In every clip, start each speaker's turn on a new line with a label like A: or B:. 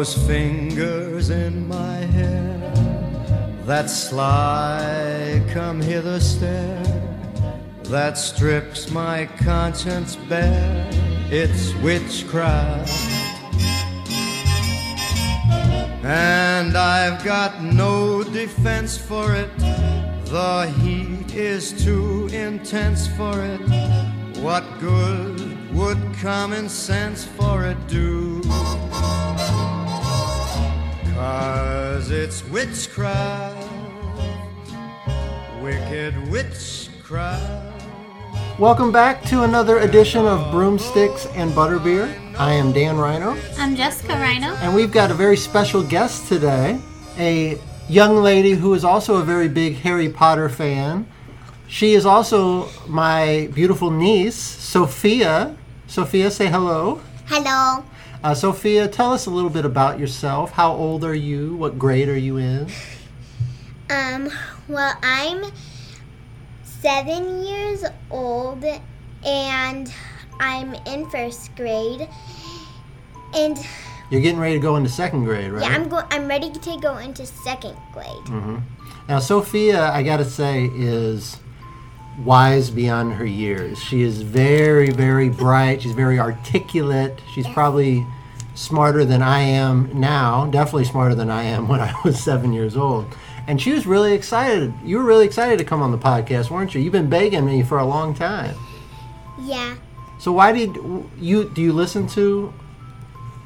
A: those fingers in my hair that sly come hither stare that strips my conscience bare. It's witchcraft. And I've got no defense for it. The heat is too intense for it. What good would common sense for it do Cause it's witchcraft, wicked witchcraft.
B: Welcome back to another edition of Broomsticks and Butterbeer. I am Dan Rhino,
C: I'm Jessica Rhino.
B: and we've got a very special guest today, a young lady who is also a very big Harry Potter fan. She is also my beautiful niece, Sophia. Sophia, say hello.
D: Hello.
B: Uh, Sophia, tell us a little bit about yourself. How old are you? What grade are you in?
D: Um, well, I'm seven years old and I'm in first grade. And
B: You're getting ready to go into second grade, right?
D: yeah, I'm go- I'm ready to go into second grade.
B: Now, Sophia, I gotta say, is wise beyond her years. She is very, very bright. She's very articulate. She's probably smarter than I am now. Definitely smarter than I am when I was seven years old. And she was really excited. You were really excited to come on the podcast, weren't you? You've been begging me for a long time.
D: Yeah.
B: So why did you do you listen to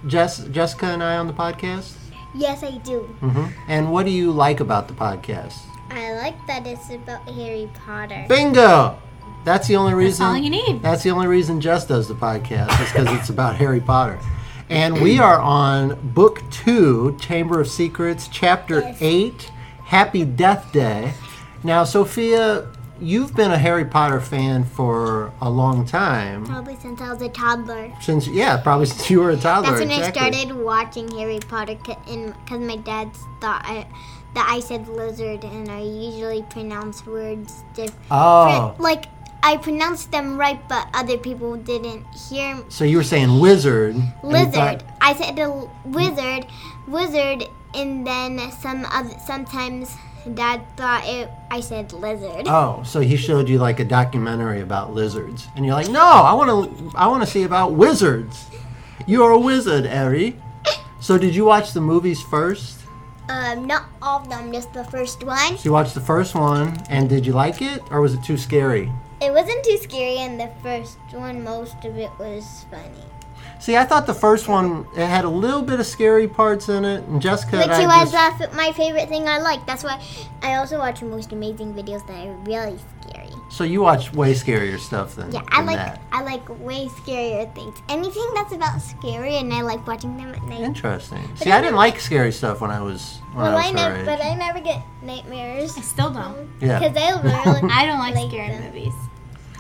B: Jess, Jessica and I on the podcast?
D: Yes, I do.
B: hmm And what do you like about the podcast?
D: I like that it's about Harry Potter.
B: Bingo! That's the only reason.
C: all you need.
B: That's the only reason Jess does the podcast. Is because it's about Harry Potter. And we are on book two, Chamber of Secrets, chapter
D: Yes.
B: eight, Happy Death Day. Now, Sophia, you've been a Harry Potter fan for a long time.
D: Probably since I was a toddler.
B: Since yeah, probably since you were a toddler.
D: That's when
B: exactly.
D: I started watching Harry Potter because my dad thought I, that I said lizard and I usually pronounce words different.
B: Oh,
D: Like, I pronounced them right, but other people didn't hear me.
B: so you were saying you
D: Lizard.
B: thought-
D: I said a wizard, wizard, and then some other, sometimes dad thought it, I said lizard.
B: Oh, so he showed you like a documentary about lizards, and you're like, "No, I want to, I want to see about wizards." You're a wizard, Eri. So did you watch the movies first?
D: Um, not all of them, just the first one.
B: So you watched the first one, and did you like it, or was it too scary?
D: It wasn't too scary, and the first one, most of it was funny.
B: See, I thought the first one it had a little bit of scary parts in it, and Jessica
D: Which
B: I
D: was
B: just,
D: my favorite thing I like. That's why I also watch most amazing videos that are really.
B: So you watch way scarier stuff than,
D: Yeah, I
B: than
D: like
B: that.
D: I like way scarier things. Anything that's about scary, and I like watching them at night.
B: Interesting.
D: But
B: See,
D: I
B: I didn't like scary stuff when I was when
D: Well,
B: I was
D: I
B: her
D: never,
B: age.
D: but I never get nightmares.
C: I still don't.
B: yeah.
D: Because I really,
C: I don't like
D: Like
C: scary
D: them.
C: movies.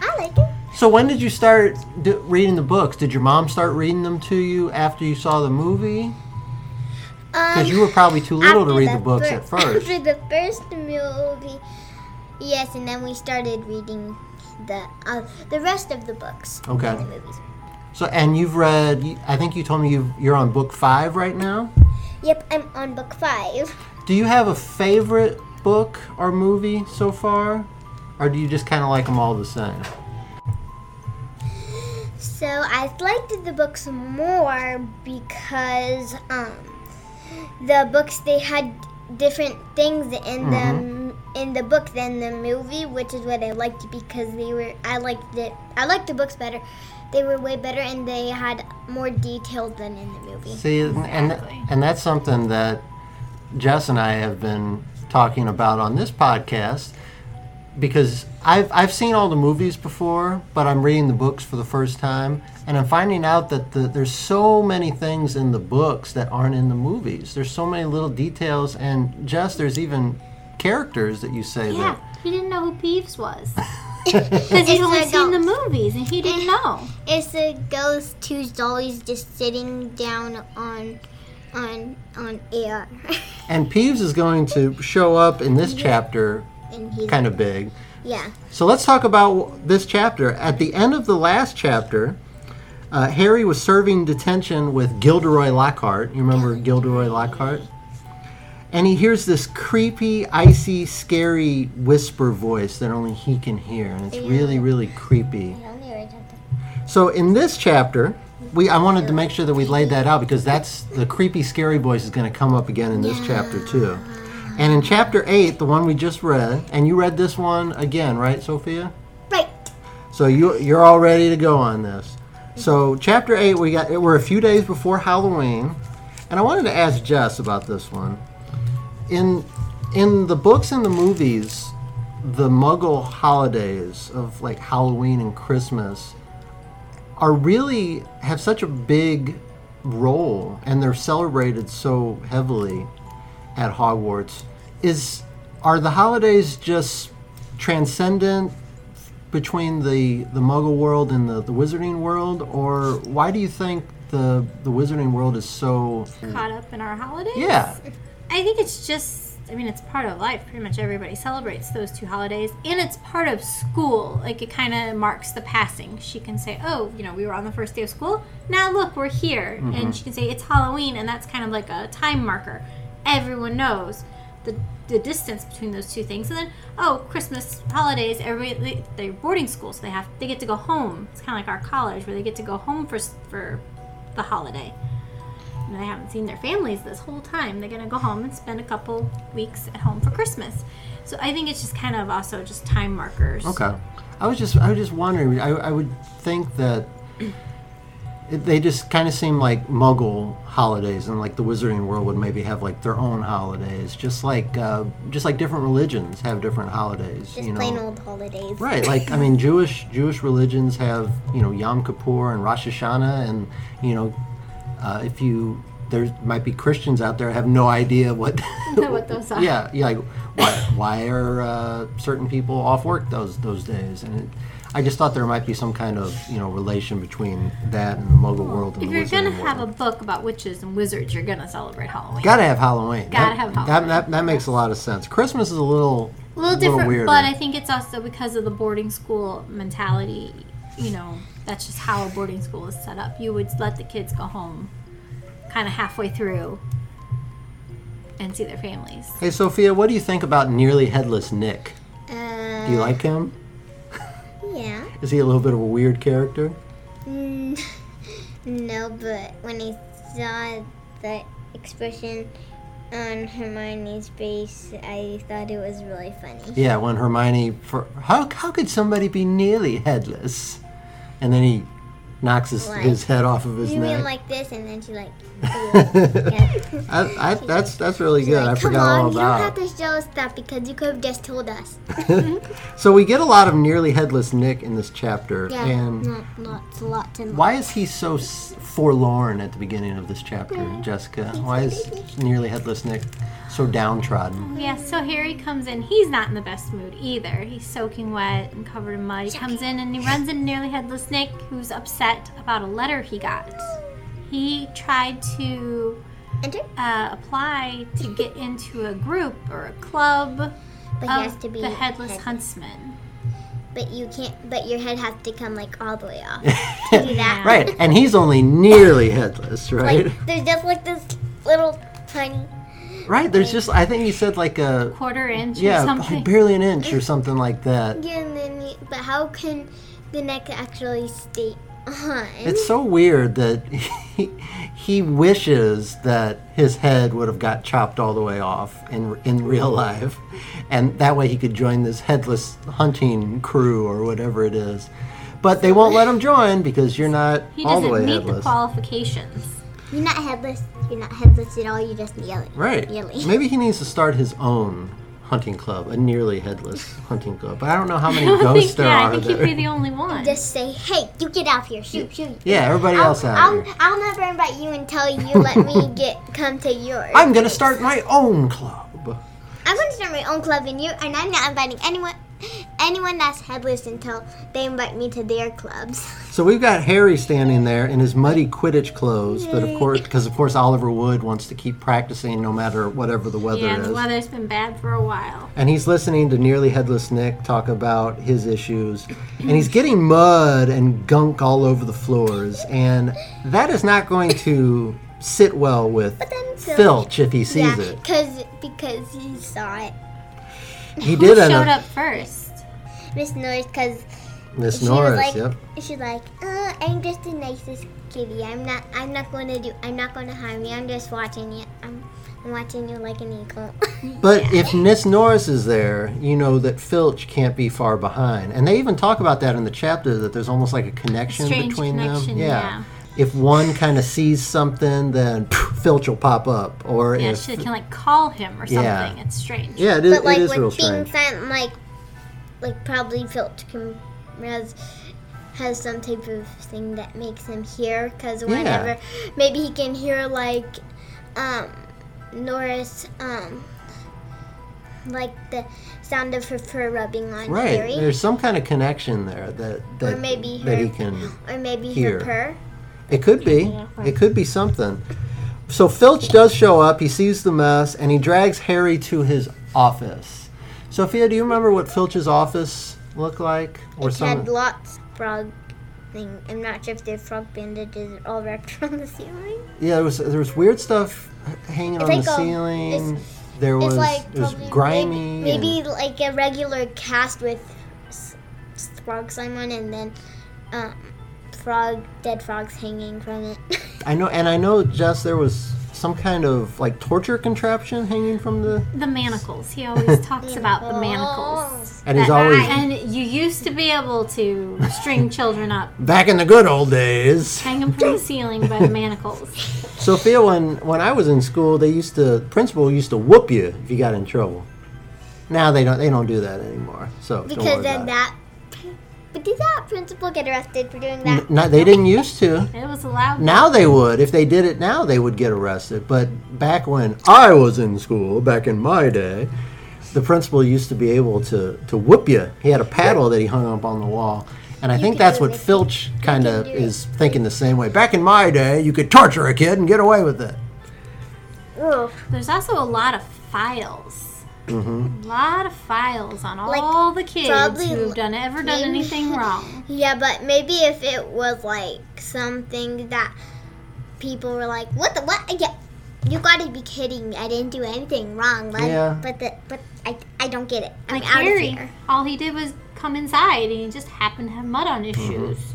D: I like it.
B: So when did you start d- reading the books? Did your mom start reading them to you after you saw the movie? Because
D: Um,
B: you were probably too little to
D: after
B: read the books
D: fir-
B: at first.
D: After the first movie, yes, and then we started reading the uh, the rest of the books.
B: Okay.
D: The movies.
B: So and you've read. I think you told me you you're on book five right now.
D: Yep, I'm on book five.
B: Do you have a favorite book or movie so far, or do you just kind of like them all the same?
D: So I liked the books more because um, the books they had different things in the in the book than the movie, which is what I liked because they were I liked it. I liked the books better. They were way better and they had more detail than in the movie.
B: See, and and, that's something that Jess and I have been talking about on this podcast because I've I've seen all the movies before, but I'm reading the books for the first time, and I'm finding out that the, there's so many things in the books that aren't in the movies. There's so many little details, and Jess, there's even characters that you say
C: Yeah,
B: that.
C: he didn't know who Peeves was. Because he's only seen the movies and he didn't know.
D: It's a ghost whose dolly's just sitting down on on on air.
B: And Peeves is going to show up in this chapter,
D: and he's
B: kind of big.
D: yeah.
B: So let's talk about this chapter. At the end of the last chapter, Uh, Harry was serving detention with Gilderoy Lockhart. You remember Gilderoy Lockhart? And he hears this creepy, icy, scary whisper voice that only he can hear, and it's really, really creepy. So in this chapter, we I wanted to make sure that we laid that out because that's the creepy, scary voice is going to come up again in this chapter too. And in chapter eight, the one we just read, and you read this one again, right, Sophia?
D: Right.
B: So you you're all ready to go on this. So chapter eight, we got we're a few days before Halloween, and I wanted to ask Jess about this one. In in the books and the movies, the Muggle holidays of like Halloween and Christmas are really have such a big role, and they're celebrated so heavily at Hogwarts. Is are the holidays just transcendent between the the Muggle world and the, the Wizarding world, or why do you think the the Wizarding world is so?
C: Caught up in our holidays?
B: Yeah,
C: I think it's just, I mean, it's part of life. Pretty much everybody celebrates those two holidays. And it's part of school. Like, it kind of marks the passing. She can say, oh, you know, we were on the first day of school. Now look, we're here. And mm-hmm. she can say, it's Halloween. And that's kind of like a time marker. Everyone knows the, the distance between those two things. And then, oh, Christmas, holidays, everybody, they, they're boarding school. So they have, they get to go home. It's kind of like our college where they get to go home for, for the holiday and they haven't seen their families this whole time. They're gonna go home and spend a couple weeks at home for Christmas. So I think it's just kind of also just time markers.
B: Okay. I was just I was just wondering. I, I would think that it, they just kind of seem like Muggle holidays, and like the Wizarding world would maybe have like their own holidays, just like uh, just like different religions have different holidays.
D: Just
B: you know.
D: plain old holidays.
B: Right, like I mean, Jewish Jewish religions have you know Yom Kippur and Rosh Hashanah, and you know, uh, if you there might be Christians out there have no idea what
C: What those are.
B: Yeah, yeah. Like, why why are uh, certain people off work those those days? And it, I just thought there might be some kind of you know relation between that and the Muggle world and
C: If
B: the
C: you're gonna
B: Wizarding
C: have a book about witches and wizards, you're gonna celebrate Halloween.
B: Gotta have Halloween.
C: Gotta
B: that,
C: have Halloween.
B: that, that makes a lot of sense. Christmas is a little
C: a little different,
B: weirder.
C: but I think it's also because of the boarding school mentality. You know, that's just how a boarding school is set up. You would let the kids go home, kind of halfway through, and see their families.
B: Hey Sophia, what do you think about nearly headless Nick?
D: Uh,
B: Do you like him?
D: Yeah.
B: Is he a little bit of a weird character?
D: Mm, no, but when I saw the expression on Hermione's face, I thought it was really funny.
B: Yeah, when Hermione, for how how could somebody be nearly headless? And then he knocks his,
D: Like,
B: his head off of his
D: You
B: neck.
D: went like this, and then she like. yeah.
B: I, I, that's that's really good. I
D: Like, Come
B: forgot
D: on,
B: all
D: you don't have
B: about.
D: to show us that because you could have just told us.
B: So we get a lot of nearly headless Nick in this chapter,
D: Yeah,
B: and
D: not lots, lots, and lots.
B: why is he so s- forlorn at the beginning of this chapter, Jessica? Why is nearly headless Nick so downtrodden?
C: Yeah, so Harry comes in. He's not in the best mood either. He's soaking wet and covered in mud. He comes in and he runs into nearly headless Nick, who's upset about a letter he got. He tried to
D: enter,
C: uh, apply to get into a group or a club
D: but he has
C: of
D: to be
C: the headless
D: headless.
C: huntsman.
D: But you can't. But your head has to come like all the way off to do that.
B: Right, and he's only nearly headless, right?
D: Like there's just like this little tiny.
B: Right. There's just I think he said like a
C: Quarter inch or
B: yeah,
C: something.
B: barely an inch or something like that.
D: Yeah, and then you, but how can the neck actually stay on?
B: It's so weird that he, he wishes that his head would have got chopped all the way off in in real life, and that way he could join this headless hunting crew or whatever it is. But they won't let him join because you're not
C: He
B: all the way headless.
C: doesn't meet the qualifications.
D: You're not headless. You're not headless at all. You're just yelling.
B: right.
D: Yelling.
B: Maybe he needs to start his own hunting club, a nearly headless hunting club. But I don't know how many ghosts
C: think,
B: there
C: yeah,
B: are
C: I think
B: there.
C: he'd be the only one.
D: Just say, "Hey, you get out here! Shoot, shoot!"
B: yeah, everybody
D: I'll,
B: else out
D: I'll,
B: here.
D: I'll never invite you until you let me get come to yours.
B: I'm gonna start my own club.
D: I'm gonna start my own club, and you and I'm not inviting anyone anyone that's headless until they invite me to their clubs.
B: So we've got Harry standing there in his muddy Quidditch clothes, but of course, because of course Oliver Wood wants to keep practicing no matter whatever the weather
C: Yeah,
B: is.
C: the weather's been bad for a while.
B: and he's listening to Nearly Headless Nick talk about his issues, and he's getting mud and gunk all over the floors, and that is not going to sit well with
D: then Phil-
B: Filch if he sees
D: yeah,
B: it.
D: because because he saw it.
B: He
C: Who
B: did end
C: showed
B: up,
C: up first?
D: Miss Norris, because
B: Miss Norris.
D: was like,
B: yep.
D: she's like, uh, I'm just the nicest kitty. I'm not, I'm not going to do, I'm not going to harm you. I'm just watching you. I'm, I'm watching you like an eagle.
B: But if Miss Norris is there, you know that Filch can't be far behind. And they even talk about that in the chapter that there's almost like a connection
C: Strange
B: between
C: connection,
B: them.
C: yeah.
B: If one kind of sees something, then Filch will pop up. Or
C: Yeah,
B: if
C: she can like call him or something.
B: Yeah.
C: It's strange.
B: yeah, it is,
D: but like
B: it is
D: with
B: real
D: being
B: strange.
D: silent, like, like probably Filch can has has some type of thing that makes him hear because whenever maybe he can hear like um Norris um like the sound of her fur rubbing on
B: Right.
D: Harry
B: There's some kind of connection there that that,
D: or maybe
B: that
D: her
B: he can.
D: or maybe
B: hear.
D: her purr.
B: It could be. It could be something. So Filch does show up. He sees the mess and he drags Harry to his office. Sophia, do you remember what Filch's office looked like? Or
D: It
B: some?
D: had lots of frog thing. I'm not sure if they're frog bandages all wrapped from the ceiling.
B: Yeah, there was there was weird stuff hanging
D: It's
B: on
D: like
B: the
D: a-
B: ceiling. there was
D: it's like
B: it was grimy.
D: Maybe, maybe like a regular cast with frog slime on, and then um, frog dead frogs hanging from it.
B: I know, and I know, Jess, there was some kind of like torture contraption hanging from the.
C: The manacles. He always talks about the manacles.
B: And he's
C: That-
B: always
C: And you used to be able to string children up,
B: back in the good old days.
C: hang them from the ceiling by the manacles.
B: Sophia, when when I was in school, they used to principal used to whoop you if you got in trouble. Now they don't they don't do that anymore. So don't
D: because
B: worry
D: then
B: about
D: that. But did that principal get arrested for doing that?
B: No, they didn't used to.
C: It was allowed.
B: Now they would. If they did it now, they would get arrested. But back when I was in school, back in my day, the principal used to be able to, to whoop you. He had a paddle that he hung up on the wall. And I think
D: can
B: that's
D: do
B: what
D: it.
B: Filch kind of
D: can do it.
B: is thinking the same way. Back in my day, you could torture a kid and get away with it.
D: Ugh.
C: There's also a lot of files.
B: Mm-hmm.
C: A lot of files on
D: Like,
C: all the kids who've done ever done
D: maybe-
C: anything wrong.
D: Yeah, but maybe if it was like something that people were like, "What the what? Yeah, you gotta be kidding! I didn't do anything wrong." But
B: Yeah.
D: but the, but I I don't get it. I'm
C: Like
D: out
C: Harry,
D: of here.
C: all he did was come inside and he just happened to have mud on
B: Mm-hmm.
C: his shoes.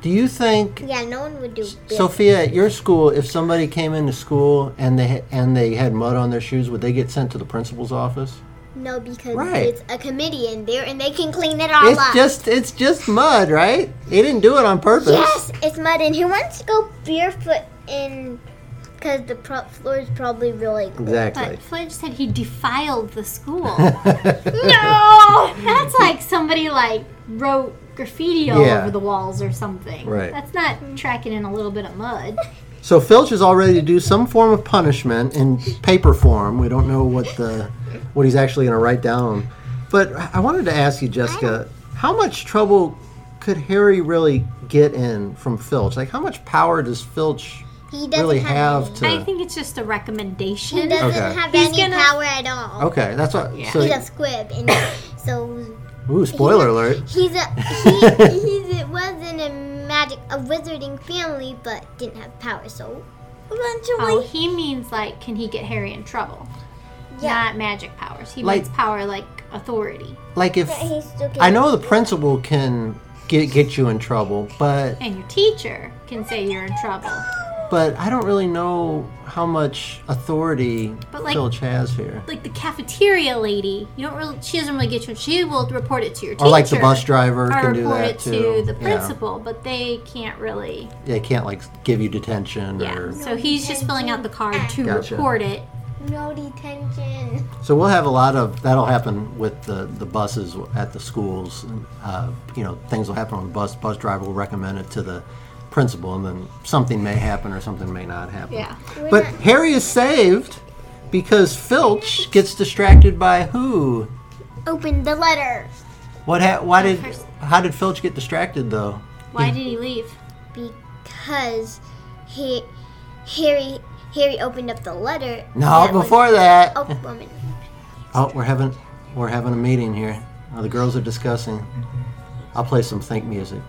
B: Do you think
D: Yeah, no one would do. This.
B: Sophia, at your school, if somebody came into school and they and they had mud on their shoes, would they get sent to the principal's office?
D: No, because
B: Right.
D: it's a committee in there, and they can clean it all
B: It's
D: up.
B: just it's just mud, right? They didn't do it on purpose.
D: yes, it's mud, and who wants to go barefoot in? Because the pro- floor is probably really cool.
B: Exactly.
C: But Filch said he defiled the school. no! That's like somebody like wrote graffiti all
B: Yeah.
C: over the walls or something.
B: Right.
C: That's not tracking in a little bit of mud.
B: So Filch is all ready to do some form of punishment in paper form. We don't know what the what he's actually going to write down. But I wanted to ask you, Jessica, how much trouble could Harry really get in from Filch? Like, how much power does Filch
D: He doesn't
B: really
D: have,
B: have
D: any.
B: to?
C: I think it's just a recommendation.
D: He doesn't
B: Okay.
D: have
C: He's
D: any
C: gonna-
D: power at all.
B: Okay, that's what.
C: Yeah.
B: So,
D: He's a squib, and so
B: ooh, spoiler alert.
D: he's a he, he's it was in a magic a wizarding family, but didn't have power. So eventually,
C: Oh, he means like, can he get Harry in trouble?
D: yeah,
C: Not magic powers. He
B: Like-
C: means power like authority.
B: Like if
D: but he still
B: I know the principal can get get you in trouble, but
C: And your teacher can say you're in trouble.
B: But I don't really know how much authority
C: But, like-
B: Filch has here.
C: Like the cafeteria lady, you don't really. She doesn't really get you. She will report it to your teacher.
B: Or like the bus driver can do
C: report
B: that
C: it
B: too.
C: to the
B: Yeah.
C: principal, but they can't really.
B: They can't like give you detention
C: Yeah.
B: or
C: So he's just filling out the card to
B: Gotcha.
C: report it.
D: no detention.
B: So we'll have a lot of that'll happen with the, the buses at the schools. Uh, you know, things will happen on the bus. Bus driver will recommend it to the principal, and then something may happen or something may not happen.
C: Yeah.
B: But Harry is saved because Filch gets distracted by who?
D: Open the letter.
B: What? Ha- why did? How did Filch get distracted though?
C: Why did he leave?
D: because he Harry Harry opened up the letter.
B: No,
D: that was-
B: before that.
D: Oh, one minute.
B: Oh, we're having we're having a meeting here. Oh, the girls are discussing. I'll play some think music.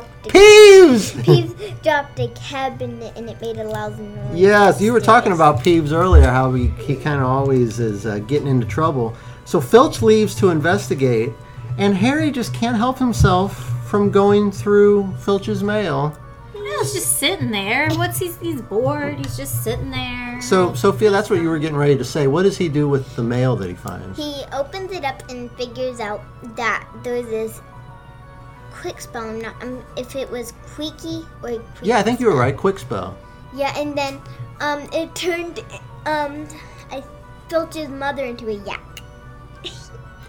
D: Dropped a,
B: Peeves.
D: Peeves dropped a cabinet and it made a loud noise.
B: Yes, you were talking about Peeves earlier. How he he kind of always is uh, getting into trouble. So Filch leaves to investigate, and Harry just can't help himself from going through Filch's mail.
C: No, he's just sitting there. What's he's he's bored. He's just sitting there.
B: So, Sophia, that's what you were getting ready to say. What does he do with the mail that he finds?
D: He opens it up and figures out that there's this Kwikspell. I'm Not um, if it was Queaky or
B: Yeah, I think you were right. Kwikspell.
D: Yeah, and then um, it turned um, I Filch's mother into a yak.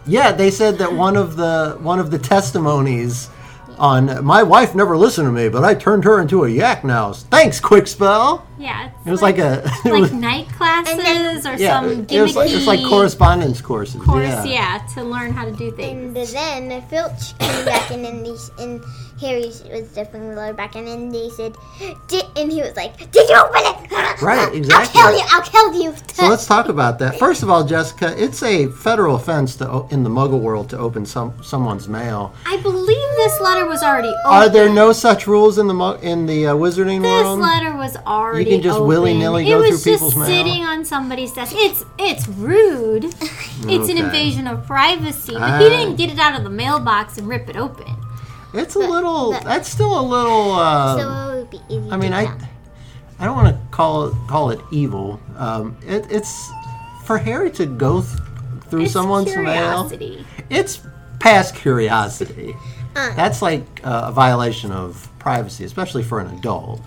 B: Yeah, they said that one of the one of the testimonies on my wife never listened to me, but I turned her into a yak now. Thanks, Kwikspell.
C: Yeah,
B: It was like, a
C: like night classes
D: then-
C: or
B: yeah,
C: some
B: it
C: gimmicky
B: was, like, it was like correspondence courses.
C: course.
B: yeah.
C: Yeah. to learn how to do things.
D: And then Filch came back, and then they, and Harry was definitely the letter back, and then they said, Did, and he was like, "Did you open it?"
B: Right, exactly.
D: I'll kill you. I'll kill you.
B: So let's talk about that. First of all, Jessica, it's a federal offense to in the Muggle world to open some someone's mail.
C: I believe this letter was already open.
B: Are there no such rules in the in the uh, Wizarding
C: This
B: world?
C: letter was already
B: can just
C: open.
B: willy-nilly
C: it
B: go
C: was
B: through
C: just
B: people's mail?
C: sitting on somebody's desk. It's it's rude. It's an invasion of privacy. But
B: Ah.
C: he didn't get it out of the mailbox and rip it open.
B: It's a little.
D: but-
B: that's still a little. Uh,
D: so it would be easy.
B: I mean, I,
D: tell.
B: I don't want to call it call it evil. Um, it, it's for Harry to go th- through
C: It's
B: someone's mail. It's past curiosity.
D: Uh.
B: That's like uh, a violation of privacy, especially for an adult,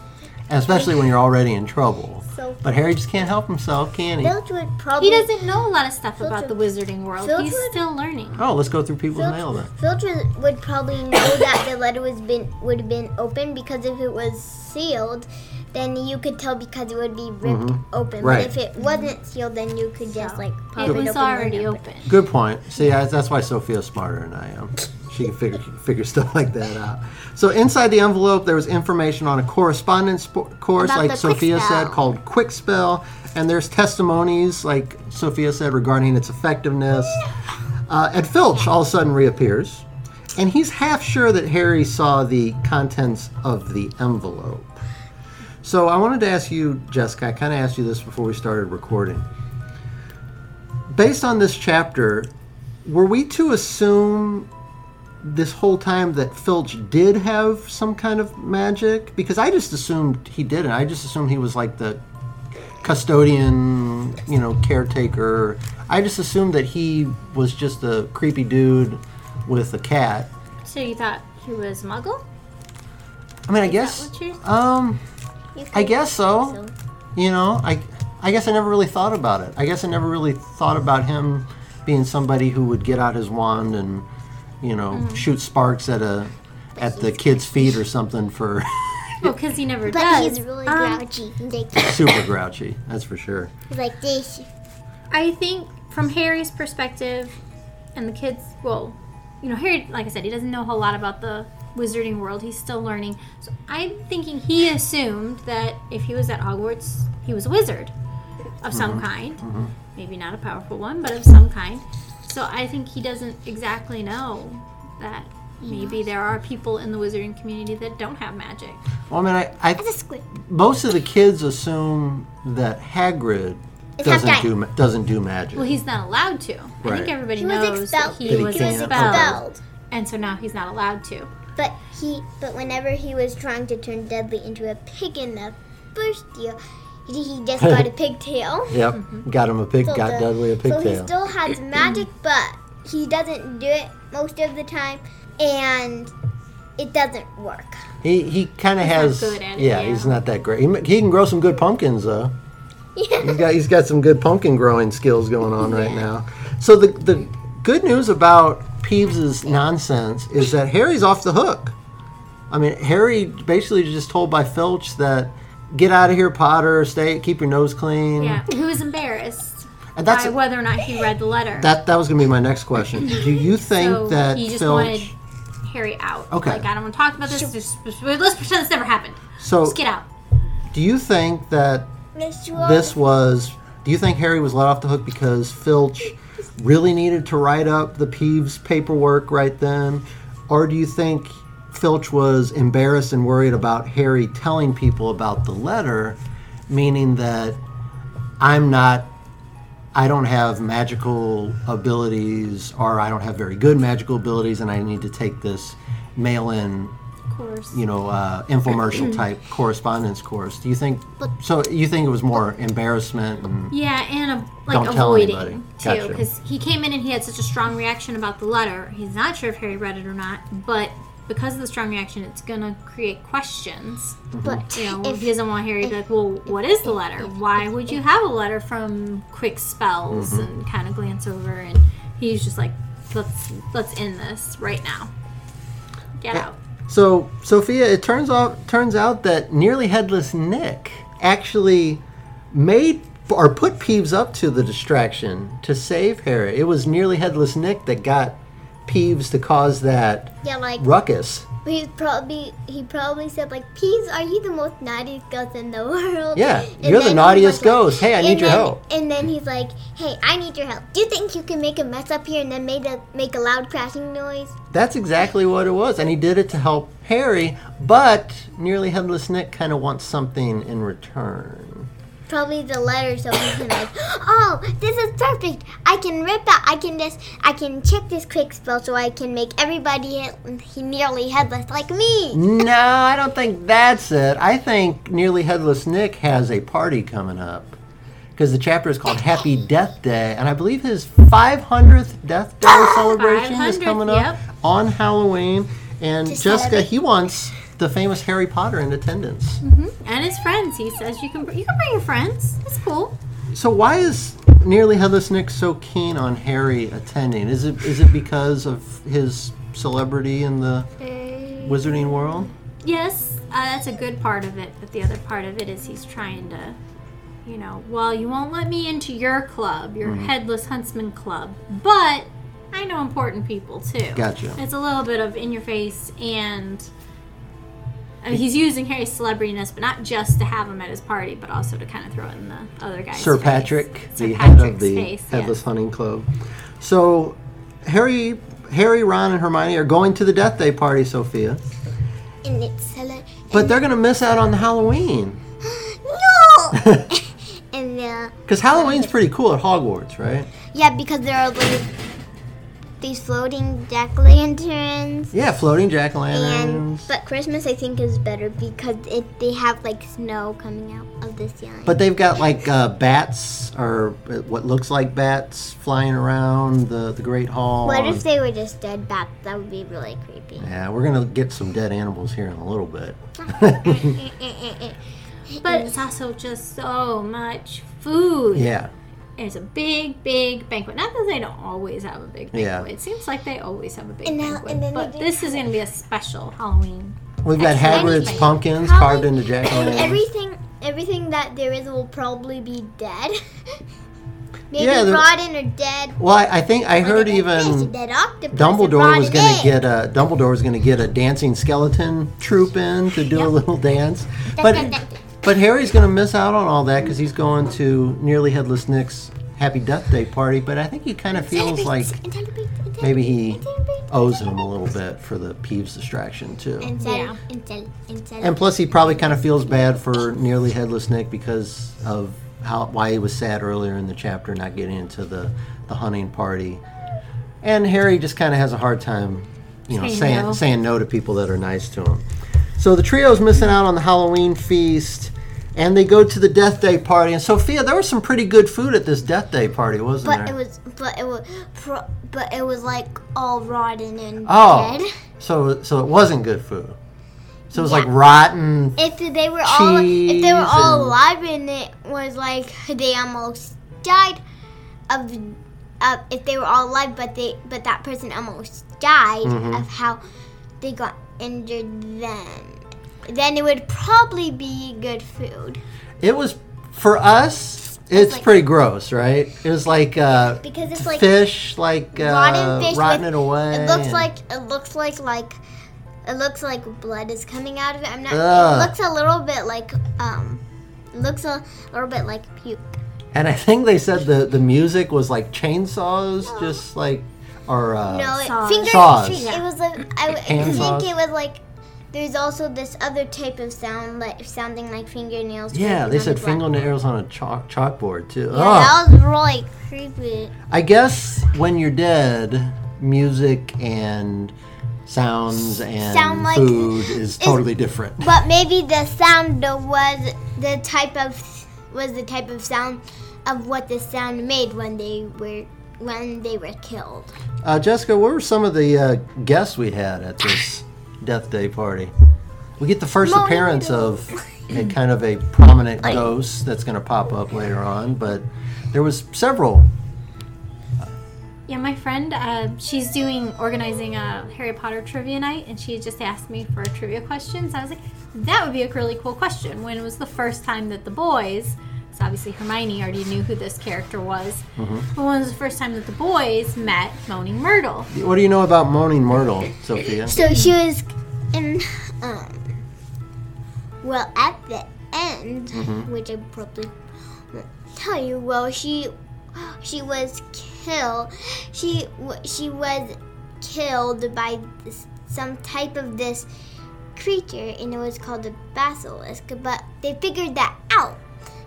B: and especially when you're already in trouble.
D: So-
B: but Harry just can't help himself, can he?
D: Filch would probably.
C: He doesn't know a lot of stuff about the wizarding world.
D: filter-
C: He's still learning.
B: Oh, let's go through people's mail then.
D: Filch would- would probably know that the letter was been would have been open because if it was sealed, then you could tell because it would be ripped open.
B: Mm-hmm. Right.
D: But if it wasn't sealed, then you could just like pop
C: It
D: it,
C: was
D: open.
C: already
D: and
C: open.
B: Good point. See, I, that's why Sophia's smarter than I am. She can figure figure stuff like that out. So inside the envelope, there was information on a correspondence spo- course,
D: About
B: like Sophia said, called Kwikspell, and there's testimonies, like Sophia said, regarding its effectiveness. Uh, and Filch all of a sudden reappears, and he's half sure that Harry saw the contents of the envelope. So I wanted to ask you, Jessica. I kind of asked you this before we started recording based on this chapter, were we to assume this whole time that Filch did have some kind of magic? Because I just assumed he didn't. I just assumed he was like the custodian, you know, caretaker. I just assumed that he was just a creepy dude with a cat.
C: So you thought he was Muggle?
B: I mean, I
C: Is
B: guess.
C: that what
B: Um, I guess so. You know, I I guess I never really thought about it. I guess I never really thought about him being somebody who would get out his wand and, you know,
C: Mm.
B: shoot sparks at a at the kid's feet or something for
C: well, because he never
D: But
C: does.
D: But he's really
C: Um,
D: grouchy. Like,
B: super grouchy. That's for sure.
D: like this.
C: I think from Harry's perspective and the kids, well, you know, Harry, like I said, he doesn't know a whole lot about the wizarding world. He's still learning. So I'm thinking he assumed that if he was at Hogwarts, he was a wizard of some kind. Maybe not a powerful one, but of some kind. So I think he doesn't exactly know that maybe there are people in the wizarding community that don't have magic.
B: Well, I mean, I, I
D: It's
B: most of the kids assume that Hagrid
D: It's
B: doesn't do doesn't do magic.
C: Well, he's not allowed to. I think everybody
D: He was
C: knows
D: expelled.
C: that he
B: That he
C: was
B: can't.
C: expelled.
D: Expelled.
C: And so now he's not allowed to.
D: But he, but whenever he was trying to turn Dudley into a pig in the first year, he, he just got a pigtail.
B: Yep, got him a pig.
D: So
B: got
D: the-
B: Dudley a pigtail.
D: So he still has magic, but he doesn't do it most of the time, and it doesn't work.
B: He he kind of
C: not
B: has.
C: good at it,
B: yeah,
C: yeah.
B: he's not that great. He, he can grow some good pumpkins though. He's
D: Yeah.
B: got he's got some good pumpkin growing skills going on right now. So the the good news about Peeves's nonsense is that Harry's off the hook. I mean, Harry basically just told by Filch that get out of here, Potter. Stay, keep your nose clean.
C: Yeah, who was embarrassed
B: and that's
C: by whether or not he read the letter.
B: that. That was gonna be my next question. Do you think
C: so
B: that
C: he just
B: Filch?
C: wanted Harry out.
B: Okay.
C: Like I don't want to talk about this. Just, let's pretend this never happened.
B: so,
C: Just get out.
B: do you think that
D: this was
B: do you think harry was let off the hook because filch really needed to write up the peeves paperwork right then or do you think filch was embarrassed and worried about harry telling people about the letter meaning that i'm not i don't have magical abilities or i don't have very good magical abilities and i need to take this mail-in
C: course.
B: you know, uh, infomercial type correspondence course. Do you think? So you think it was more embarrassment and
C: Yeah, and a, like avoiding too,
B: Gotcha.
C: because he came in and he had such a strong reaction about the letter. He's not sure if Harry read it or not, but because of the strong reaction, it's gonna create questions.
D: But
C: You know,
D: if
C: he doesn't want Harry to be like, "Well, what is the letter? Why would you have a letter from Kwikspells?"
B: Mm-hmm.
C: And kind of glance over, and he's just like, "Let's let's end this right now. Get out."
B: so Sophia? It turns out turns out that nearly headless Nick actually made or put Peeves up to the distraction to save Harry. It was nearly headless Nick that got Peeves to cause that
D: yeah, like
B: ruckus.
D: he probably he probably said like, "Peeves, are you the most naughtiest ghost in the world?"
B: Yeah,
D: And
B: you're the
D: then he
B: naughtiest
D: like-
B: ghost. Hey, I need your
D: then-
B: help.
D: And then he's like, "Hey, I need your help. Do you think you can make a mess up here and then make a make a loud crashing noise?"
B: That's exactly what it was, and he did it to help Harry. But nearly headless Nick kind of wants something in return.
D: Probably the letter, so he can like, "Oh, this is perfect. I can rip out. I can just I can check this Kwikspell so I can make everybody he- nearly headless like me."
B: no, I don't think that's it. I think nearly headless Nick has a party coming up because the chapter is called Happy Death Day, and I believe his 500th Death Day celebration is coming up
C: yep.
B: on Halloween. And Jessica, he wants the famous Harry Potter in attendance.
C: And his friends, he says you can br- you can bring your friends. It's cool.
B: So why is nearly headless Nick so keen on Harry attending? Is it is it because of his celebrity in the wizarding world?
C: Yes, uh, that's a good part of it. But the other part of it is he's trying to, you know, well, you won't let me into your club, your
B: Mm-hmm.
C: headless huntsman club, but I know important people too.
B: Gotcha.
C: It's a little bit of in your face and. I mean, he's using Harry's celebrityness, but not just to have him at his party, but also to kind of throw it in the other guy's
B: Sir
C: face.
B: Patrick,
C: Sir
B: the head of the
C: face,
B: Headless
C: yes.
B: Hunting Club. So Harry, Harry, Ron, and Hermione are going to the Death Day party, Sophia,
D: And it's cele-
B: but they're going to miss out on the Halloween
D: no. and uh,
B: because Halloween's pretty cool at Hogwarts, right?
D: yeah, because there are like these floating jack lanterns.
B: Yeah, floating jack o'
D: And
B: lanterns.
D: but Christmas I think is better because it they have like snow coming out of the ceiling.
B: But they've got like uh, bats or uh, what looks like bats flying around the, the Great Hall.
D: what if they were just dead bats? That would be really creepy.
B: Yeah, we're gonna get some dead animals here in a little bit.
C: But it's also just so much food.
B: Yeah,
C: It's a big, big banquet. Not that they don't always have a big banquet.
B: Yeah.
C: It seems like they always have a big
D: And now-
C: banquet.
D: and then
C: but this is going to be a special Halloween.
B: we've got
C: Extra
B: Hagrid's
C: anything.
B: pumpkins
D: Probably-
B: carved into jack o'
D: and
B: lanterns.
D: everything everything that there is will probably be dead. Maybe
B: Yeah, there-
D: rotten or dead.
B: Well, I, I think I heard
D: Like a dead fish, a
B: even
D: dead
B: Dumbledore was going to get a Dumbledore was going to get a dancing skeleton troop in to do a little dance, but but Harry's going to miss out on all that because he's going to nearly headless Nick's Happy Death Day party. But I think he kind of feels like maybe he owes him a little bit for the Peeves distraction too.
D: And
C: Yeah.
B: And plus, he probably kind of feels bad for nearly headless Nick because of how why he was sad earlier in the chapter, not getting into the the hunting party. And Harry just kind of has a hard time, you know,
C: Saying
B: saying
C: no.
B: saying no to people that are nice to him. So the trio's missing out on the Halloween feast. And they go to the death day party. And Sophia, there was some pretty good food at this death day party, wasn't
D: But
B: there?
D: it was, but it was, pro, but it was like all rotten and
B: oh,
D: dead.
B: so so it wasn't good food. So it was like rotten.
D: If they were all, if they were all
B: and-
D: alive and it was like they almost died of, of if they were all alive, but they, but that person almost died
B: Mm-hmm.
D: of how they got injured. Then, then it would probably be good food
B: It was for us. It's
D: like-
B: pretty gross, right? It was like uh,
D: because it's like
B: fish, like uh,
D: rotten fish
B: rotting
D: with-
B: it away.
D: It looks like it looks like like it looks like blood is coming out of it. I'm not.
B: Ugh.
D: It looks a little bit like um, looks a little bit like puke.
B: And I think they said the the music was like chainsaws, just like or uh,
D: no, it,
C: saws.
D: finger.
B: Saws.
D: It was a. I, I
B: Hand
D: think it was like. There's also this other type of sound, like sounding like fingernails.
B: yeah. They said
D: the
B: fingernails on a chalk chalkboard too.
D: Yeah,
B: Ugh.
D: that was really creepy.
B: I guess when you're dead, music and sounds and
D: Sound like-
B: food is totally different.
D: But maybe the sound was the type of was the type of sound of what the sound made when they were when they were killed.
B: Uh, Jessica, what were some of the uh, guests we had at this death day party? We get the first appearance of a kind of a prominent ghost that's going to pop up later on, but there was several.
C: Yeah, my friend, uh, she's doing organizing a Harry Potter trivia night, and she just asked me for a trivia questions. I was like, that would be a really cool question. When was the first time that the boys, so obviously Hermione already knew who this character was,
B: Mm-hmm.
C: but when was the first time that the boys met Moaning Myrtle.
B: What do you know about Moaning Myrtle, Sophia?
D: So she was in um well at the end, which I probably won't tell you. Well, she she was killed. She she was killed by this, some type of this creature, and it was called a basilisk. But they figured that out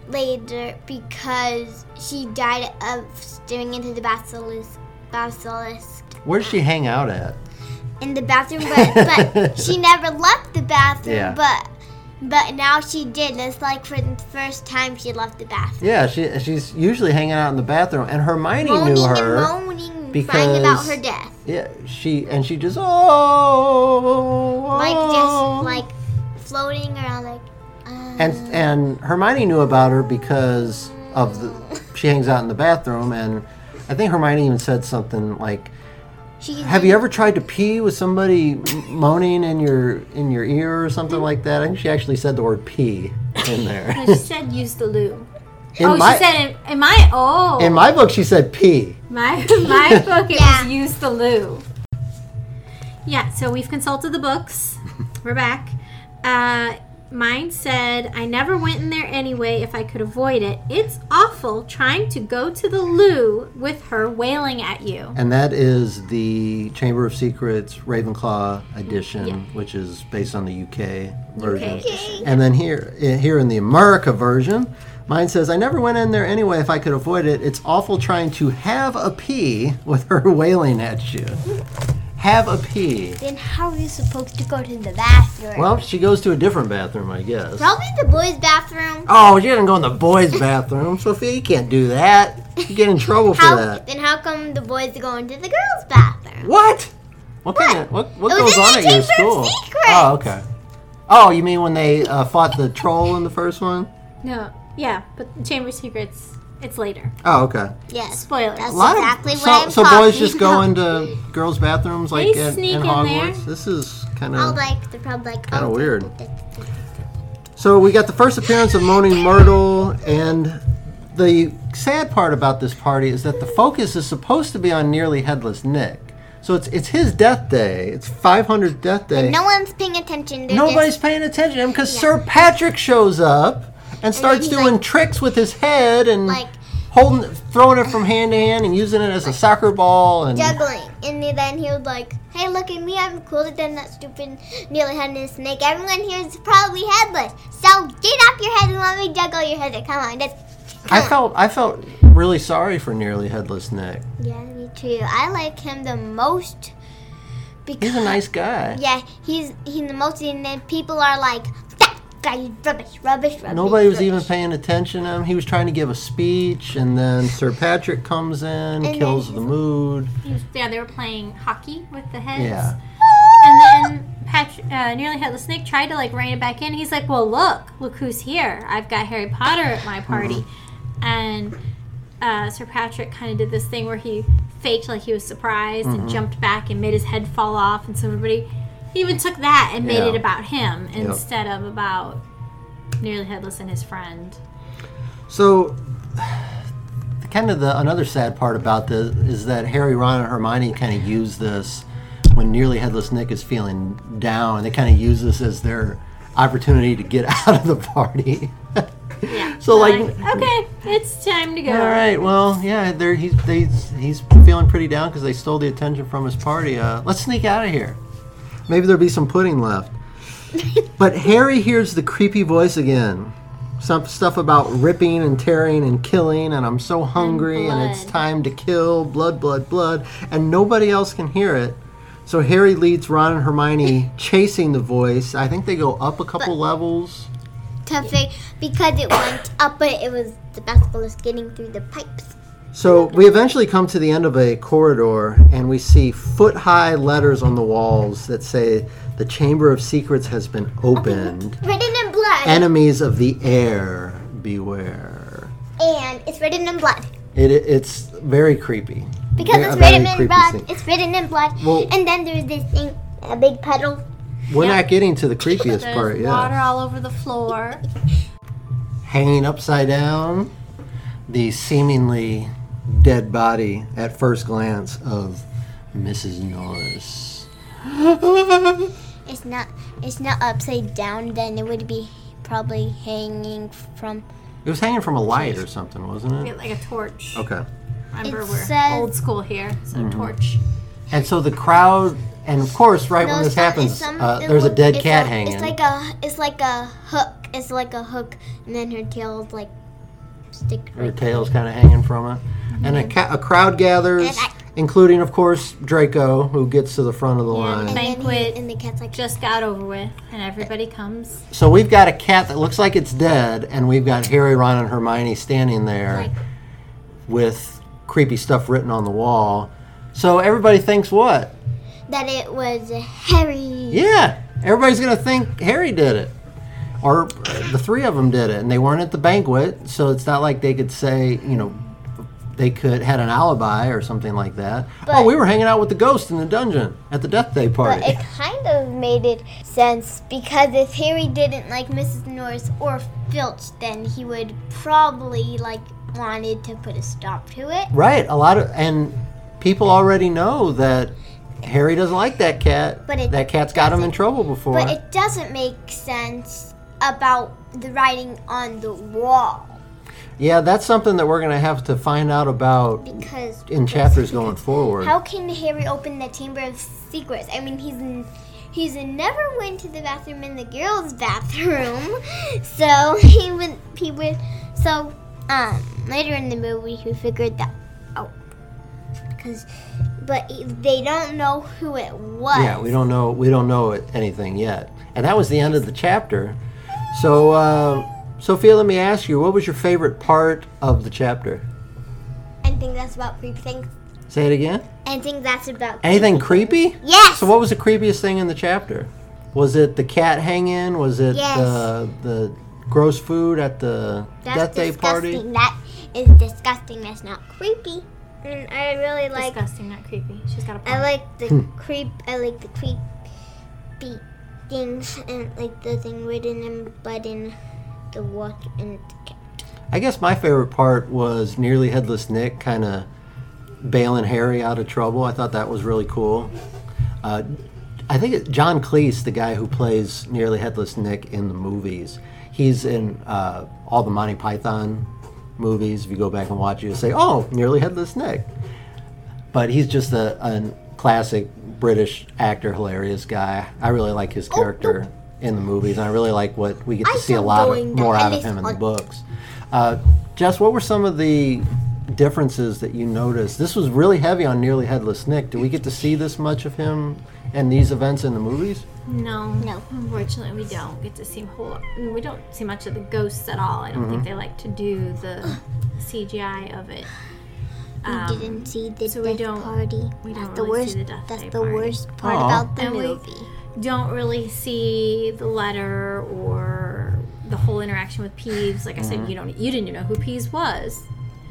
D: later because she died of staring into the basilisk basilisk
B: Where does she hang out at?
D: in the bathroom, but, but she never left the bathroom.
B: Yeah.
D: But but now she did. It's like for the first time she left the bathroom.
B: Yeah, she she's usually hanging out in the bathroom, and Hermione
D: Moaning
B: knew her.
D: and moaning, crying about
B: because-
D: her death.
B: Yeah, she and she just oh,
D: Like
B: oh.
D: just like floating around like
B: and and Hermione knew about her because of the she hangs out in the bathroom, and I think Hermione even said something like,
D: she
B: "Have you ever tried to pee with somebody moaning in your in your ear or something like that?" I think she actually said the word pee in there.
C: And she said, use the loo.
B: In
C: oh,
B: my
C: she said, in, in my, oh.
B: in my book, she said pee.
C: My my book it
D: Yeah.
C: was use the loo. Yeah, so we've consulted the books. We're back. Uh, mine said, I never went in there anyway if I could avoid it. It's awful trying to go to the loo with her wailing at you.
B: And that is the Chamber of Secrets Ravenclaw edition,
C: Yeah.
B: which is based on the UK version.
C: edition.
B: And then here, eh, here in the America version, mine says, "I never went in there anyway if I could avoid it. It's awful trying to have a pee with her wailing at you. Have a pee.
D: then how are you supposed to go to the bathroom?
B: Well, she goes to a different bathroom, I guess.
D: Probably the boys' bathroom.
B: Oh, she doesn't go in the boys' bathroom, Sophia. You can't do that. You get in trouble for
D: How
B: that.
D: then how come the boys go into the girls' bathroom?
B: What? What kind of what what goes on at your school?
D: Secrets.
B: Oh, okay. Oh, you mean when they uh, fought the troll in the first one?
C: No, yeah, but Chamber of Secrets, it's later.
B: Oh, okay.
D: Yes.
C: Spoilers.
D: That's exactly
B: of
D: what
B: so,
D: I'm
B: so
D: talking
B: boys just go
D: about.
B: into girls' bathrooms like
C: They
B: in,
C: sneak
B: in
C: in
B: Hogwarts.
C: there.
B: This is kind of
D: like they're probably like
B: Kinda
D: oh,
B: weird. so. We got the first appearance of Moaning Myrtle, and the sad part about this party is that the focus is supposed to be on nearly headless Nick. So it's it's his death day. It's 500th death day.
D: No one's paying attention. They're
B: Nobody's
D: just,
B: paying attention to him because Sir Patrick shows up and starts doing
D: like-
B: tricks with his head and
D: like
B: holding, throwing it from hand to hand and using it as a soccer ball. And
D: juggling, and then he was like, "Hey, look at me! I'm cooler than that stupid nearly headless snake. Everyone here is probably headless. So get off your head and let me juggle your head. Come on, just."
B: I
D: on."
B: felt I felt really sorry for nearly headless Nick.
D: Yeah, me too. I like him the most because
B: He's a nice guy.
D: yeah, he's he's the most, and then people are like, "Stop guy rubbish, rubbish, rubbish.
B: Nobody was even paying attention to him. He was trying to give a speech, and then Sir Patrick comes in,
D: then
B: kills the mood.
C: Was- yeah, they were playing hockey with the heads.
B: Yeah.
C: And then Patrick, uh, nearly headless snake tried to like rein it back in. He's like, "Well, look, look who's here! I've got Harry Potter at my party." And uh, Sir Patrick kind of did this thing where he faked like he was surprised and jumped back and made his head fall off, and so everybody even took that and made
B: Yeah.
C: it about him instead of about nearly headless and his friend.
B: So, kind of the another sad part about this is that Harry, Ron, and Hermione kind of use this when nearly headless Nick is feeling down. They kind of use this as their opportunity to get out of the party.
C: Yeah.
B: So, like-
C: okay, it's time to go.
B: All right. Well, yeah, they're, he's they, he's feeling pretty down because they stole the attention from his party. Uh, let's sneak out of here. Maybe there'll be some pudding left. but Harry hears the creepy voice again. Some stuff about ripping and tearing and killing, and I'm so hungry, and, it's time to kill, blood, blood, blood, and nobody else can hear it. So Harry leads Ron and Hermione chasing the voice. I think they go up a couple levels.
D: to because it went up, but it was the basilisk is getting through the pipes.
B: So we eventually come to the end of a corridor and we see foot high letters on the walls that say, The Chamber of Secrets has been opened.
D: Written in blood,
B: Enemies of the heir, beware.
D: and it's written in blood
B: It, it's very creepy.
D: because
B: Ve-
D: it's written in blood.
B: scene.
D: It's written in blood,
B: Well-
D: and then there's this thing, a big puddle.
B: We're
C: Yeah.
B: not getting to the creepiest
C: There's
B: part yet.
C: water
B: yet.
C: all over the floor.
B: Hanging upside down, the seemingly dead body at first glance of Mrs. Norris.
D: It's not. It's not upside down. Then it would be probably hanging from.
B: It was hanging from a light or something, wasn't it?
C: Like a torch.
B: Okay.
C: Remember,
D: It
C: we're
D: says-
C: old school here, so
B: Mm-hmm.
C: torch.
B: And so the crowd, and of course, right when this
D: not-
B: happens,
D: some-
B: uh,
D: it
B: there's a dead cat
D: a-
B: hanging.
D: It's like a. It's like a hook. It's like a hook, and then her tail's like stick.
B: Her
D: Right
B: tail's kind of hanging from it. And a, mm-hmm. ca- a crowd gathers,
D: And I-
B: including, of course, Draco, who gets to the front of the
C: Yeah,
B: line.
D: and
C: Banquet.
D: and the cat's like.
C: Just got over with, and everybody comes.
B: So we've got a cat that looks like it's dead, and we've got Harry, Ron, and Hermione standing there
C: Like,
B: with creepy stuff written on the wall. So everybody thinks what?
D: that it was Harry.
B: Yeah, everybody's gonna think Harry did it, or the three of them did it, and they weren't at the banquet, so it's not like they could say, you know, they could had an alibi or something like that. oh, we were hanging out with the ghost in the dungeon at the Death Day party.
D: But it kind of made it sense because if Harry didn't like Mrs. Norris or Filch, then he would probably like wanted to put a stop to it.
B: right, a lot of and people already know that Harry doesn't like that cat.
D: But it
B: that cat's got him in trouble before.
D: But it doesn't make sense about the writing on the wall
B: yeah, that's something that we're gonna have to find out about
D: because
B: in chapters going forward.
D: How can Harry open the Chamber of Secrets? I mean, he's he's never went to the bathroom in the girls' bathroom, so he would he would so um later in the movie he figured that out because but they don't know who it was.
B: Yeah, we don't know. We don't know anything yet, and that was the end of the chapter. So, uh, Sophia, let me ask you, what was your favorite part of the chapter?
D: Anything that's about creepy things.
B: Say it again.
D: Anything that's about
B: Anything creepy?
D: Yes.
B: So, what was the creepiest thing in the chapter? Was it the cat hanging? Was it
D: Yes.
B: the the gross food at the
D: That's
B: death day party?
D: That is disgusting. That is disgusting. That's not creepy. And I really like
C: disgusting, not creepy. She's got a point.
D: I like the
B: Hmm.
D: creep. I like the creepy things and like the thing written in blood in the water and the cat.
B: I guess my favorite part was nearly headless Nick kind of bailing Harry out of trouble. I thought that was really cool. Uh, I think John Cleese, the guy who plays nearly headless Nick in the movies, he's in uh, all the Monty Python movies. If you go back and watch, it, you say, "Oh, nearly headless Nick." But he's just a, a classic British actor, hilarious guy. I really like his character in the movies, and I really like what we get to
D: I
B: see a lot of, more out of
D: this
B: him in the books. Uh, Jess, what were some of the differences that you noticed? This was really heavy on nearly headless Nick. Do we get to see this much of him and these events in the movies?
C: No,
D: No.
C: Unfortunately, we don't get to see a whole. I mean, we don't see much of the ghosts at all. I don't
B: Mm-hmm.
C: think they like to do the CGI of it. Um,
D: we didn't see the
C: so we
D: death
C: don't-
D: party.
C: we
D: that's
C: don't
D: the
C: really
D: worst.
C: see the death
D: that's
C: day
D: the
C: party.
D: worst part
B: Aw.
D: about the
C: And we-
D: movie.
C: Don't really see the letter or the whole interaction with Peeves. Like I
B: Mm-hmm.
C: said, you don't. You didn't even know who Peeves was.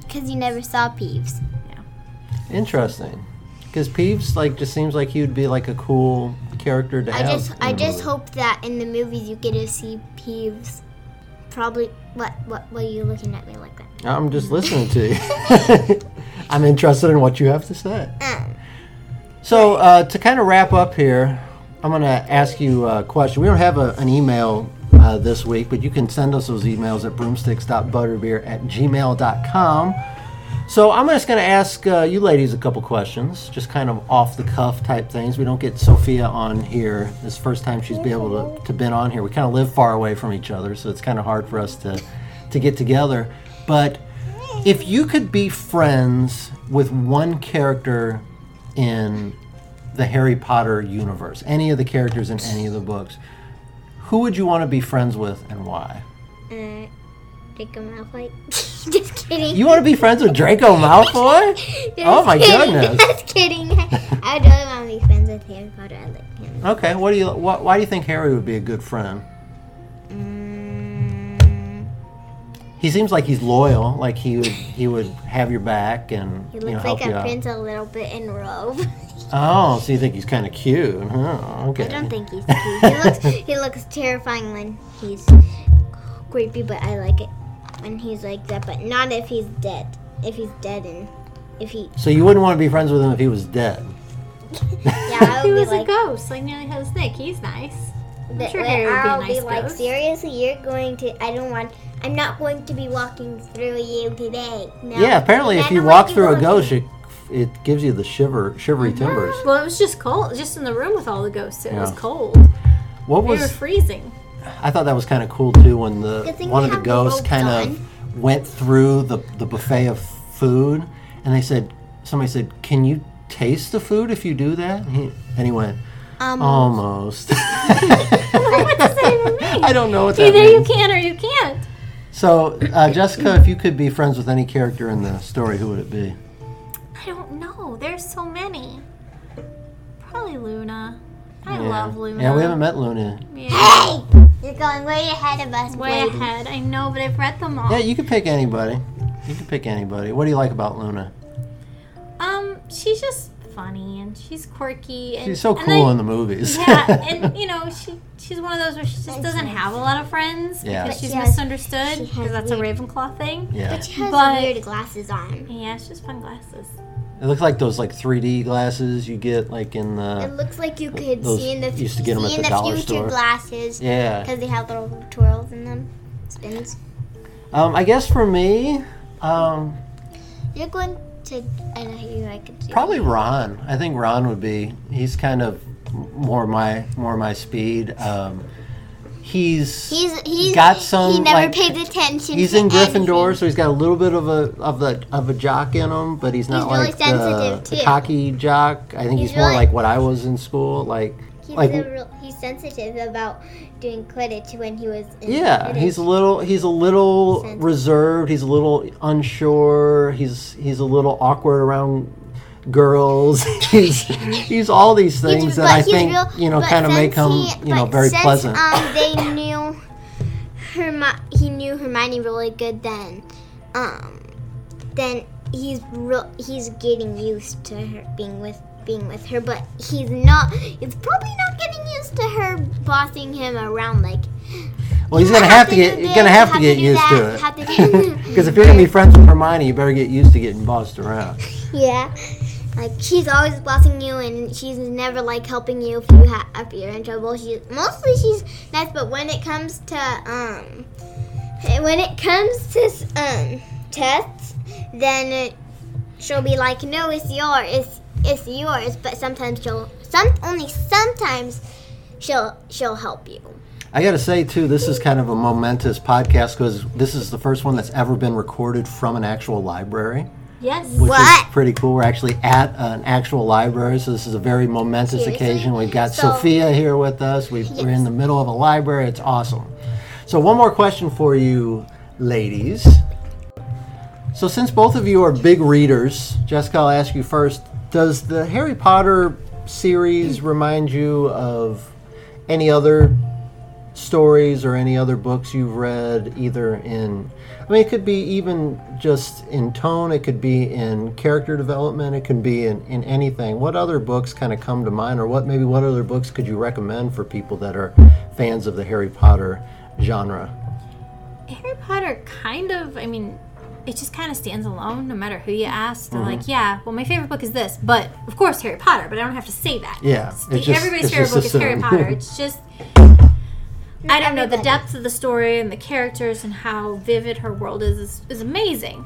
D: Because you never saw Peeves. Yeah.
B: Interesting. Because Peeves like just seems like he would be like a cool character to
D: I
B: have.
D: just I just
B: movie.
D: hope that in the movies you get to see Peeves. Probably what what what are you looking at me like that?
B: I'm just listening to you. I'm interested in what you have to say.
D: Um,
B: So uh, to kind of wrap up here, I'm going to ask you a question. We don't have a, an email uh, this week, but you can send us those emails at broomsticks.butterbeer at gmail.com. So I'm just going to ask uh, you ladies a couple questions, just kind of off the cuff type things. We don't get Sophia on here. This the first time she's been able to, to been on here. We kind of live far away from each other, so it's kind of hard for us to, to get together. But if you could be friends with one character in the Harry Potter universe, any of the characters in any of the books, who would you want to be friends with and why?
D: uh, Draco Malfoy. Just kidding.
B: You want to be friends with Draco Malfoy? Oh my
D: kidding.
B: goodness.
D: Just kidding. I don't want to be friends with Harry Potter. I like him.
B: Okay, what do you? Wh- why do you think Harry would be a good friend? He seems like he's loyal. Like he would he would have your back and
D: he
B: you know
D: looks
B: help
D: like
B: you
D: a
B: out.
D: prince a little bit in robe.
B: Oh, so you think he's kind of cute? Huh, okay.
D: I don't think he's cute. He looks he looks terrifying when he's creepy, but I like it when he's like that. But not if he's dead. If he's dead and if he
B: So you wouldn't want to be friends with him if he was dead.
D: yeah, I
C: He was
D: like.
C: a ghost, like nearly has Nick. He's nice.
D: But
C: sure
D: wait,
C: Harry would be a
D: I'll
C: nice
D: be like, seriously, you're going to. I don't want. I'm not going to be walking through you today. No.
B: Yeah, apparently if you walk through a ghost, it, it gives you the shiver shivery timbers.
C: Well, it was just cold, just in the room with all the ghosts. It was cold.
B: What
C: They were
B: was
C: freezing.
B: I thought that was kind of cool too when the
D: Good thing
B: one
D: we
B: of the
D: have the
B: ghosts
D: robes
B: kind of went through the the buffet of food, and they said somebody said, "Can you taste the food if you do that?" And he, and he went, "Almost."
C: what does that even mean?
B: I don't know what that
C: Either you
B: means.
C: can or you can't.
B: So, uh, Jessica, if you could be friends with any character in the story, who would it be?
C: I don't know. There's so many. Probably Luna. I
B: yeah.
C: love Luna.
B: Yeah, we haven't met Luna.
C: Yeah.
D: Hey, you're going way ahead of us,
C: Way
D: lady.
C: ahead. I know, but I've read them all.
B: Yeah, you could pick anybody. You can pick anybody. What do you like about Luna?
C: Um, she's just funny and she's quirky. And,
B: She's so
C: and
B: cool
C: I-
B: in the movies.
C: yeah, and you know she she's one of those where she just doesn't have a lot of friends
B: Yeah.
C: because
B: But
C: she's
D: she has-
C: misunderstood because
D: has
C: that's a Ravenclaw thing.
B: yeah.
D: But she has
C: But-
D: weird glasses on.
C: Yeah, it's just fun glasses.
B: It looks like those like 3D glasses you get like in the.
D: It looks like you could
B: Those
D: see in the
B: used to get 'em at
D: see
B: the
D: in the
B: dollar
D: future
B: store.
D: glasses
B: yeah.
D: because they have little twirls in them, spins.
B: Um, I guess for me, um,
D: You're going to. I know you. I could see.
B: probably Ron. I think Ron would be. He's kind of more my more my speed. Um, he's
D: He's he's
B: got some,
D: He never
B: like-
D: pays attention.
B: he's in Gryffindor, so he's got a little bit of a of the of a jock in him, but he's not
D: He's really
B: like the,
D: sensitive,
B: the cocky jock. I think he's,
D: He's
B: more
D: really-
B: like what I was in school, like
D: He's
B: like
D: real, he's sensitive about doing Quidditch when he was. In
B: Yeah,
D: Quidditch.
B: he's a little he's a little
D: Sensitive.
B: reserved. He's a little unsure. He's he's a little awkward around girls. he's he's all these things
D: He's-
B: that I think
D: real-
B: you know kind of make him
D: he-
B: you know very
D: since,
B: pleasant.
D: Um, they knew Hermi- he knew Hermione really good then. Um, then he's real. He's getting used to her being with being with her, but he's not. He's probably not getting used to her bossing him around like.
B: well, he's
D: "You
B: gonna have to
D: do
B: get
D: this,
B: gonna have to get
D: do
B: used
D: that,
B: to it.
D: have to
B: Because if you're gonna be friends with Hermione, you better get used to getting bossed around.
D: Yeah. Like she's always bossing you, and she's never like helping you if you ha- if you're in trouble. She's mostly she's nice, but when it comes to um, when it comes to um tests, then it, she'll be like, no, it's yours, it's it's yours. But sometimes she'll some only sometimes she'll she'll help you.
B: I got to say too, this is kind of a momentous podcast because this is the first one that's ever been recorded from an actual library.
C: Yes.
B: which
D: What?
B: is pretty cool. We're actually at an actual library, so this is a very momentous
D: Seriously?
B: occasion. We've got
D: So-
B: Sophia here with us. we We're in the middle of a library. It's awesome. So, one more question for you, ladies. So, since both of you are big readers, Jessica, I'll ask you first. Does the Harry Potter series remind you of any other stories or any other books you've read, either in, I mean, it could be even just in tone, it could be in character development, it can be in, in anything. What other books kind of come to mind, or what maybe what other books could you recommend for people that are fans of the Harry Potter genre?
C: Harry Potter kind of, I mean, it just kind of stands alone no matter who you ask. They're
B: Mm-hmm.
C: like, yeah, well, my favorite book is this, but of course Harry Potter, but I don't have to say that.
B: Yeah,
C: It's-
B: it's just-
C: everybody's
B: it's
C: favorite
B: just
C: book is Harry. Potter. It's just, I don't know, the depth of the story and the characters and how vivid her world is is, is amazing.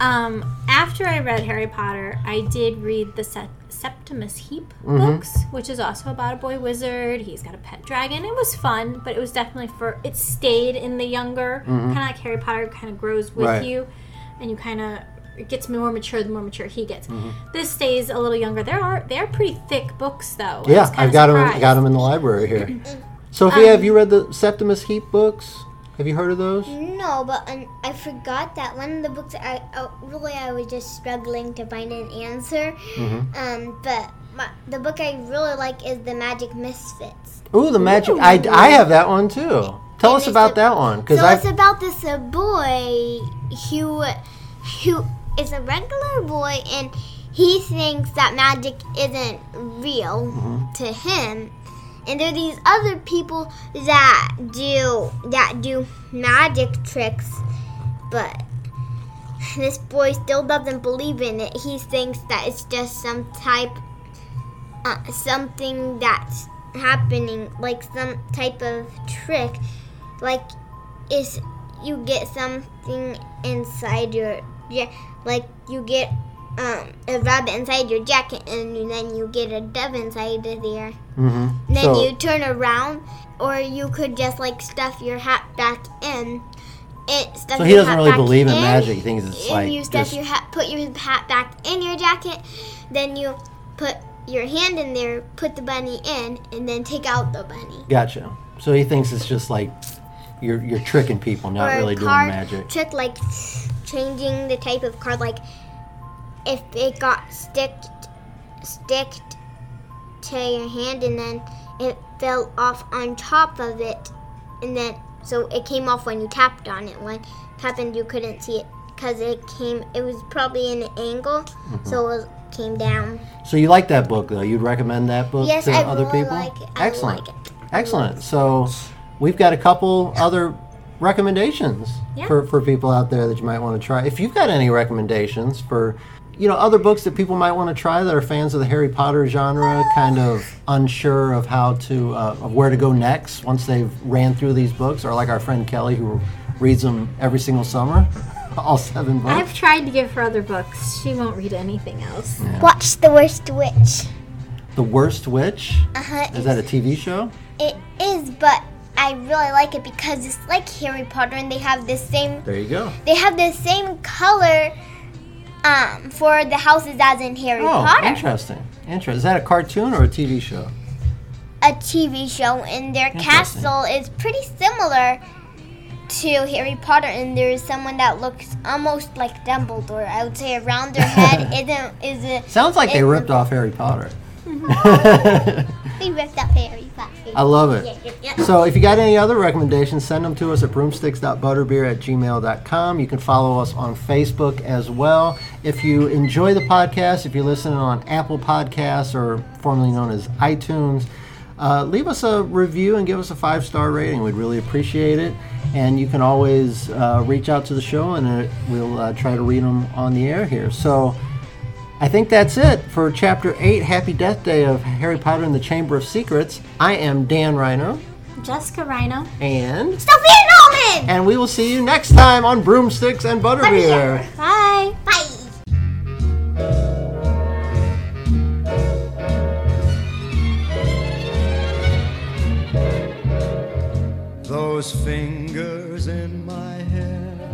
C: Um, after I read Harry Potter, I did read the Se- Septimus Heap
B: Mm-hmm.
C: books, which is also about a boy wizard. He's got a pet dragon. It was fun, but it was definitely for it stayed in the younger kind of like Harry Potter kind of grows with
B: Mm-hmm. Right.
C: you, and you kind of it gets more mature the more mature he gets.
B: Mm-hmm.
C: This stays a little younger. There are they are pretty thick books though.
B: Yeah, I've got them.
C: surprised.
B: Got them in the library here. Sophia,
C: Um,
B: have you read the Septimus Heap books? Have you heard of those?
D: No, but um, I forgot that one of the books I uh, really I was just struggling to find an answer.
B: Mm-hmm.
D: Um, but my, the book I really like is the Magic Misfits.
B: Ooh, the magic. I, I have that one too. Tell
D: And
B: us about
D: a-
B: that one, because
D: So
B: I
D: it's about this uh, boy who who is a regular boy and he thinks that magic isn't real
B: Mm-hmm.
D: to him. And there are these other people that do that do magic tricks, but this boy still doesn't believe in it. He thinks that it's just some type, uh, something that's happening, like some type of trick, like is you get something inside your yeah, like you get um, a rabbit inside your jacket, and then you get a dove inside of there.
B: hmm
D: Then
B: so,
D: you turn around, or you could just like stuff your hat back in. It stuff
B: so he doesn't really believe in
D: in,
B: magic. He thinks it's like
D: you stuff your hat, put your hat back in your jacket. Then you put your hand in there, put the bunny in, and then take out the bunny.
B: gotcha. So he thinks it's just like you're you're tricking people, not
D: or
B: really doing magic.
D: trick like changing the type of card like if it got sticked sticked to your hand and then it fell off on top of it and then so it came off when you tapped on it when it happened you couldn't see it because it came it was probably in an angle
B: Mm-hmm.
D: so it was, came down
B: So you like that book though? You'd recommend that book
D: yes
B: to
D: i
B: other
D: really
B: people?
D: like it I
B: Excellent.
D: like it
B: Excellent. So we've got a couple other recommendations
C: Yeah.
B: for, for people out there that you might want to try. If you've got any recommendations for you know other books that people might want to try that are fans of the Harry Potter genre, kind of unsure of how to uh, of where to go next once they've ran through these books, or like our friend Kelly who reads them every single summer, all seven books.
C: I've tried to give her other books. She won't read anything else.
D: watch the worst witch
B: the Worst Witch
D: uh-huh
B: is that a TV show?
D: It is, but I really like it because it's like Harry Potter, and they have the same.
B: There you go.
D: They have the same color, um, for the houses as in Harry
B: Oh,
D: Potter.
B: interesting. Interesting. Is that a cartoon or a TV show?
D: A TV show, and their castle is pretty similar to Harry Potter, and there's someone that looks almost like Dumbledore. I would say around their head isn't is it?
B: Sounds like they ripped off Harry Potter.
D: Ripped up Harry Potter.
B: I love it.
D: Yeah, yeah, yeah.
B: So if you got any other recommendations, send them to us at broomsticks.butterbeer at gmail.com. You can follow us on Facebook as well. If you enjoy the podcast, if you're listening on Apple Podcasts or formerly known as iTunes, uh, leave us a review and give us a five star rating. We'd really appreciate it. And you can always uh, reach out to the show and uh, we'll uh, try to read them on the air here. So I think that's it for Chapter 8 Happy Death Day of Harry Potter and the Chamber of Secrets. I am Dan Rhino.
C: Jessica Rhino.
B: And
D: Sophia Norman.
B: and we will see you next time on Broomsticks and Butterbeer.
C: Bye.
D: Bye.
A: Those fingers in my hair,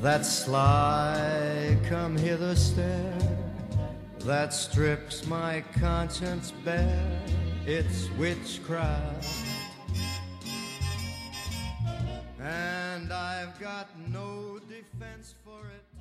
A: that sly come hither stare that strips my conscience bare. It's witchcraft. And I've got no defense for it.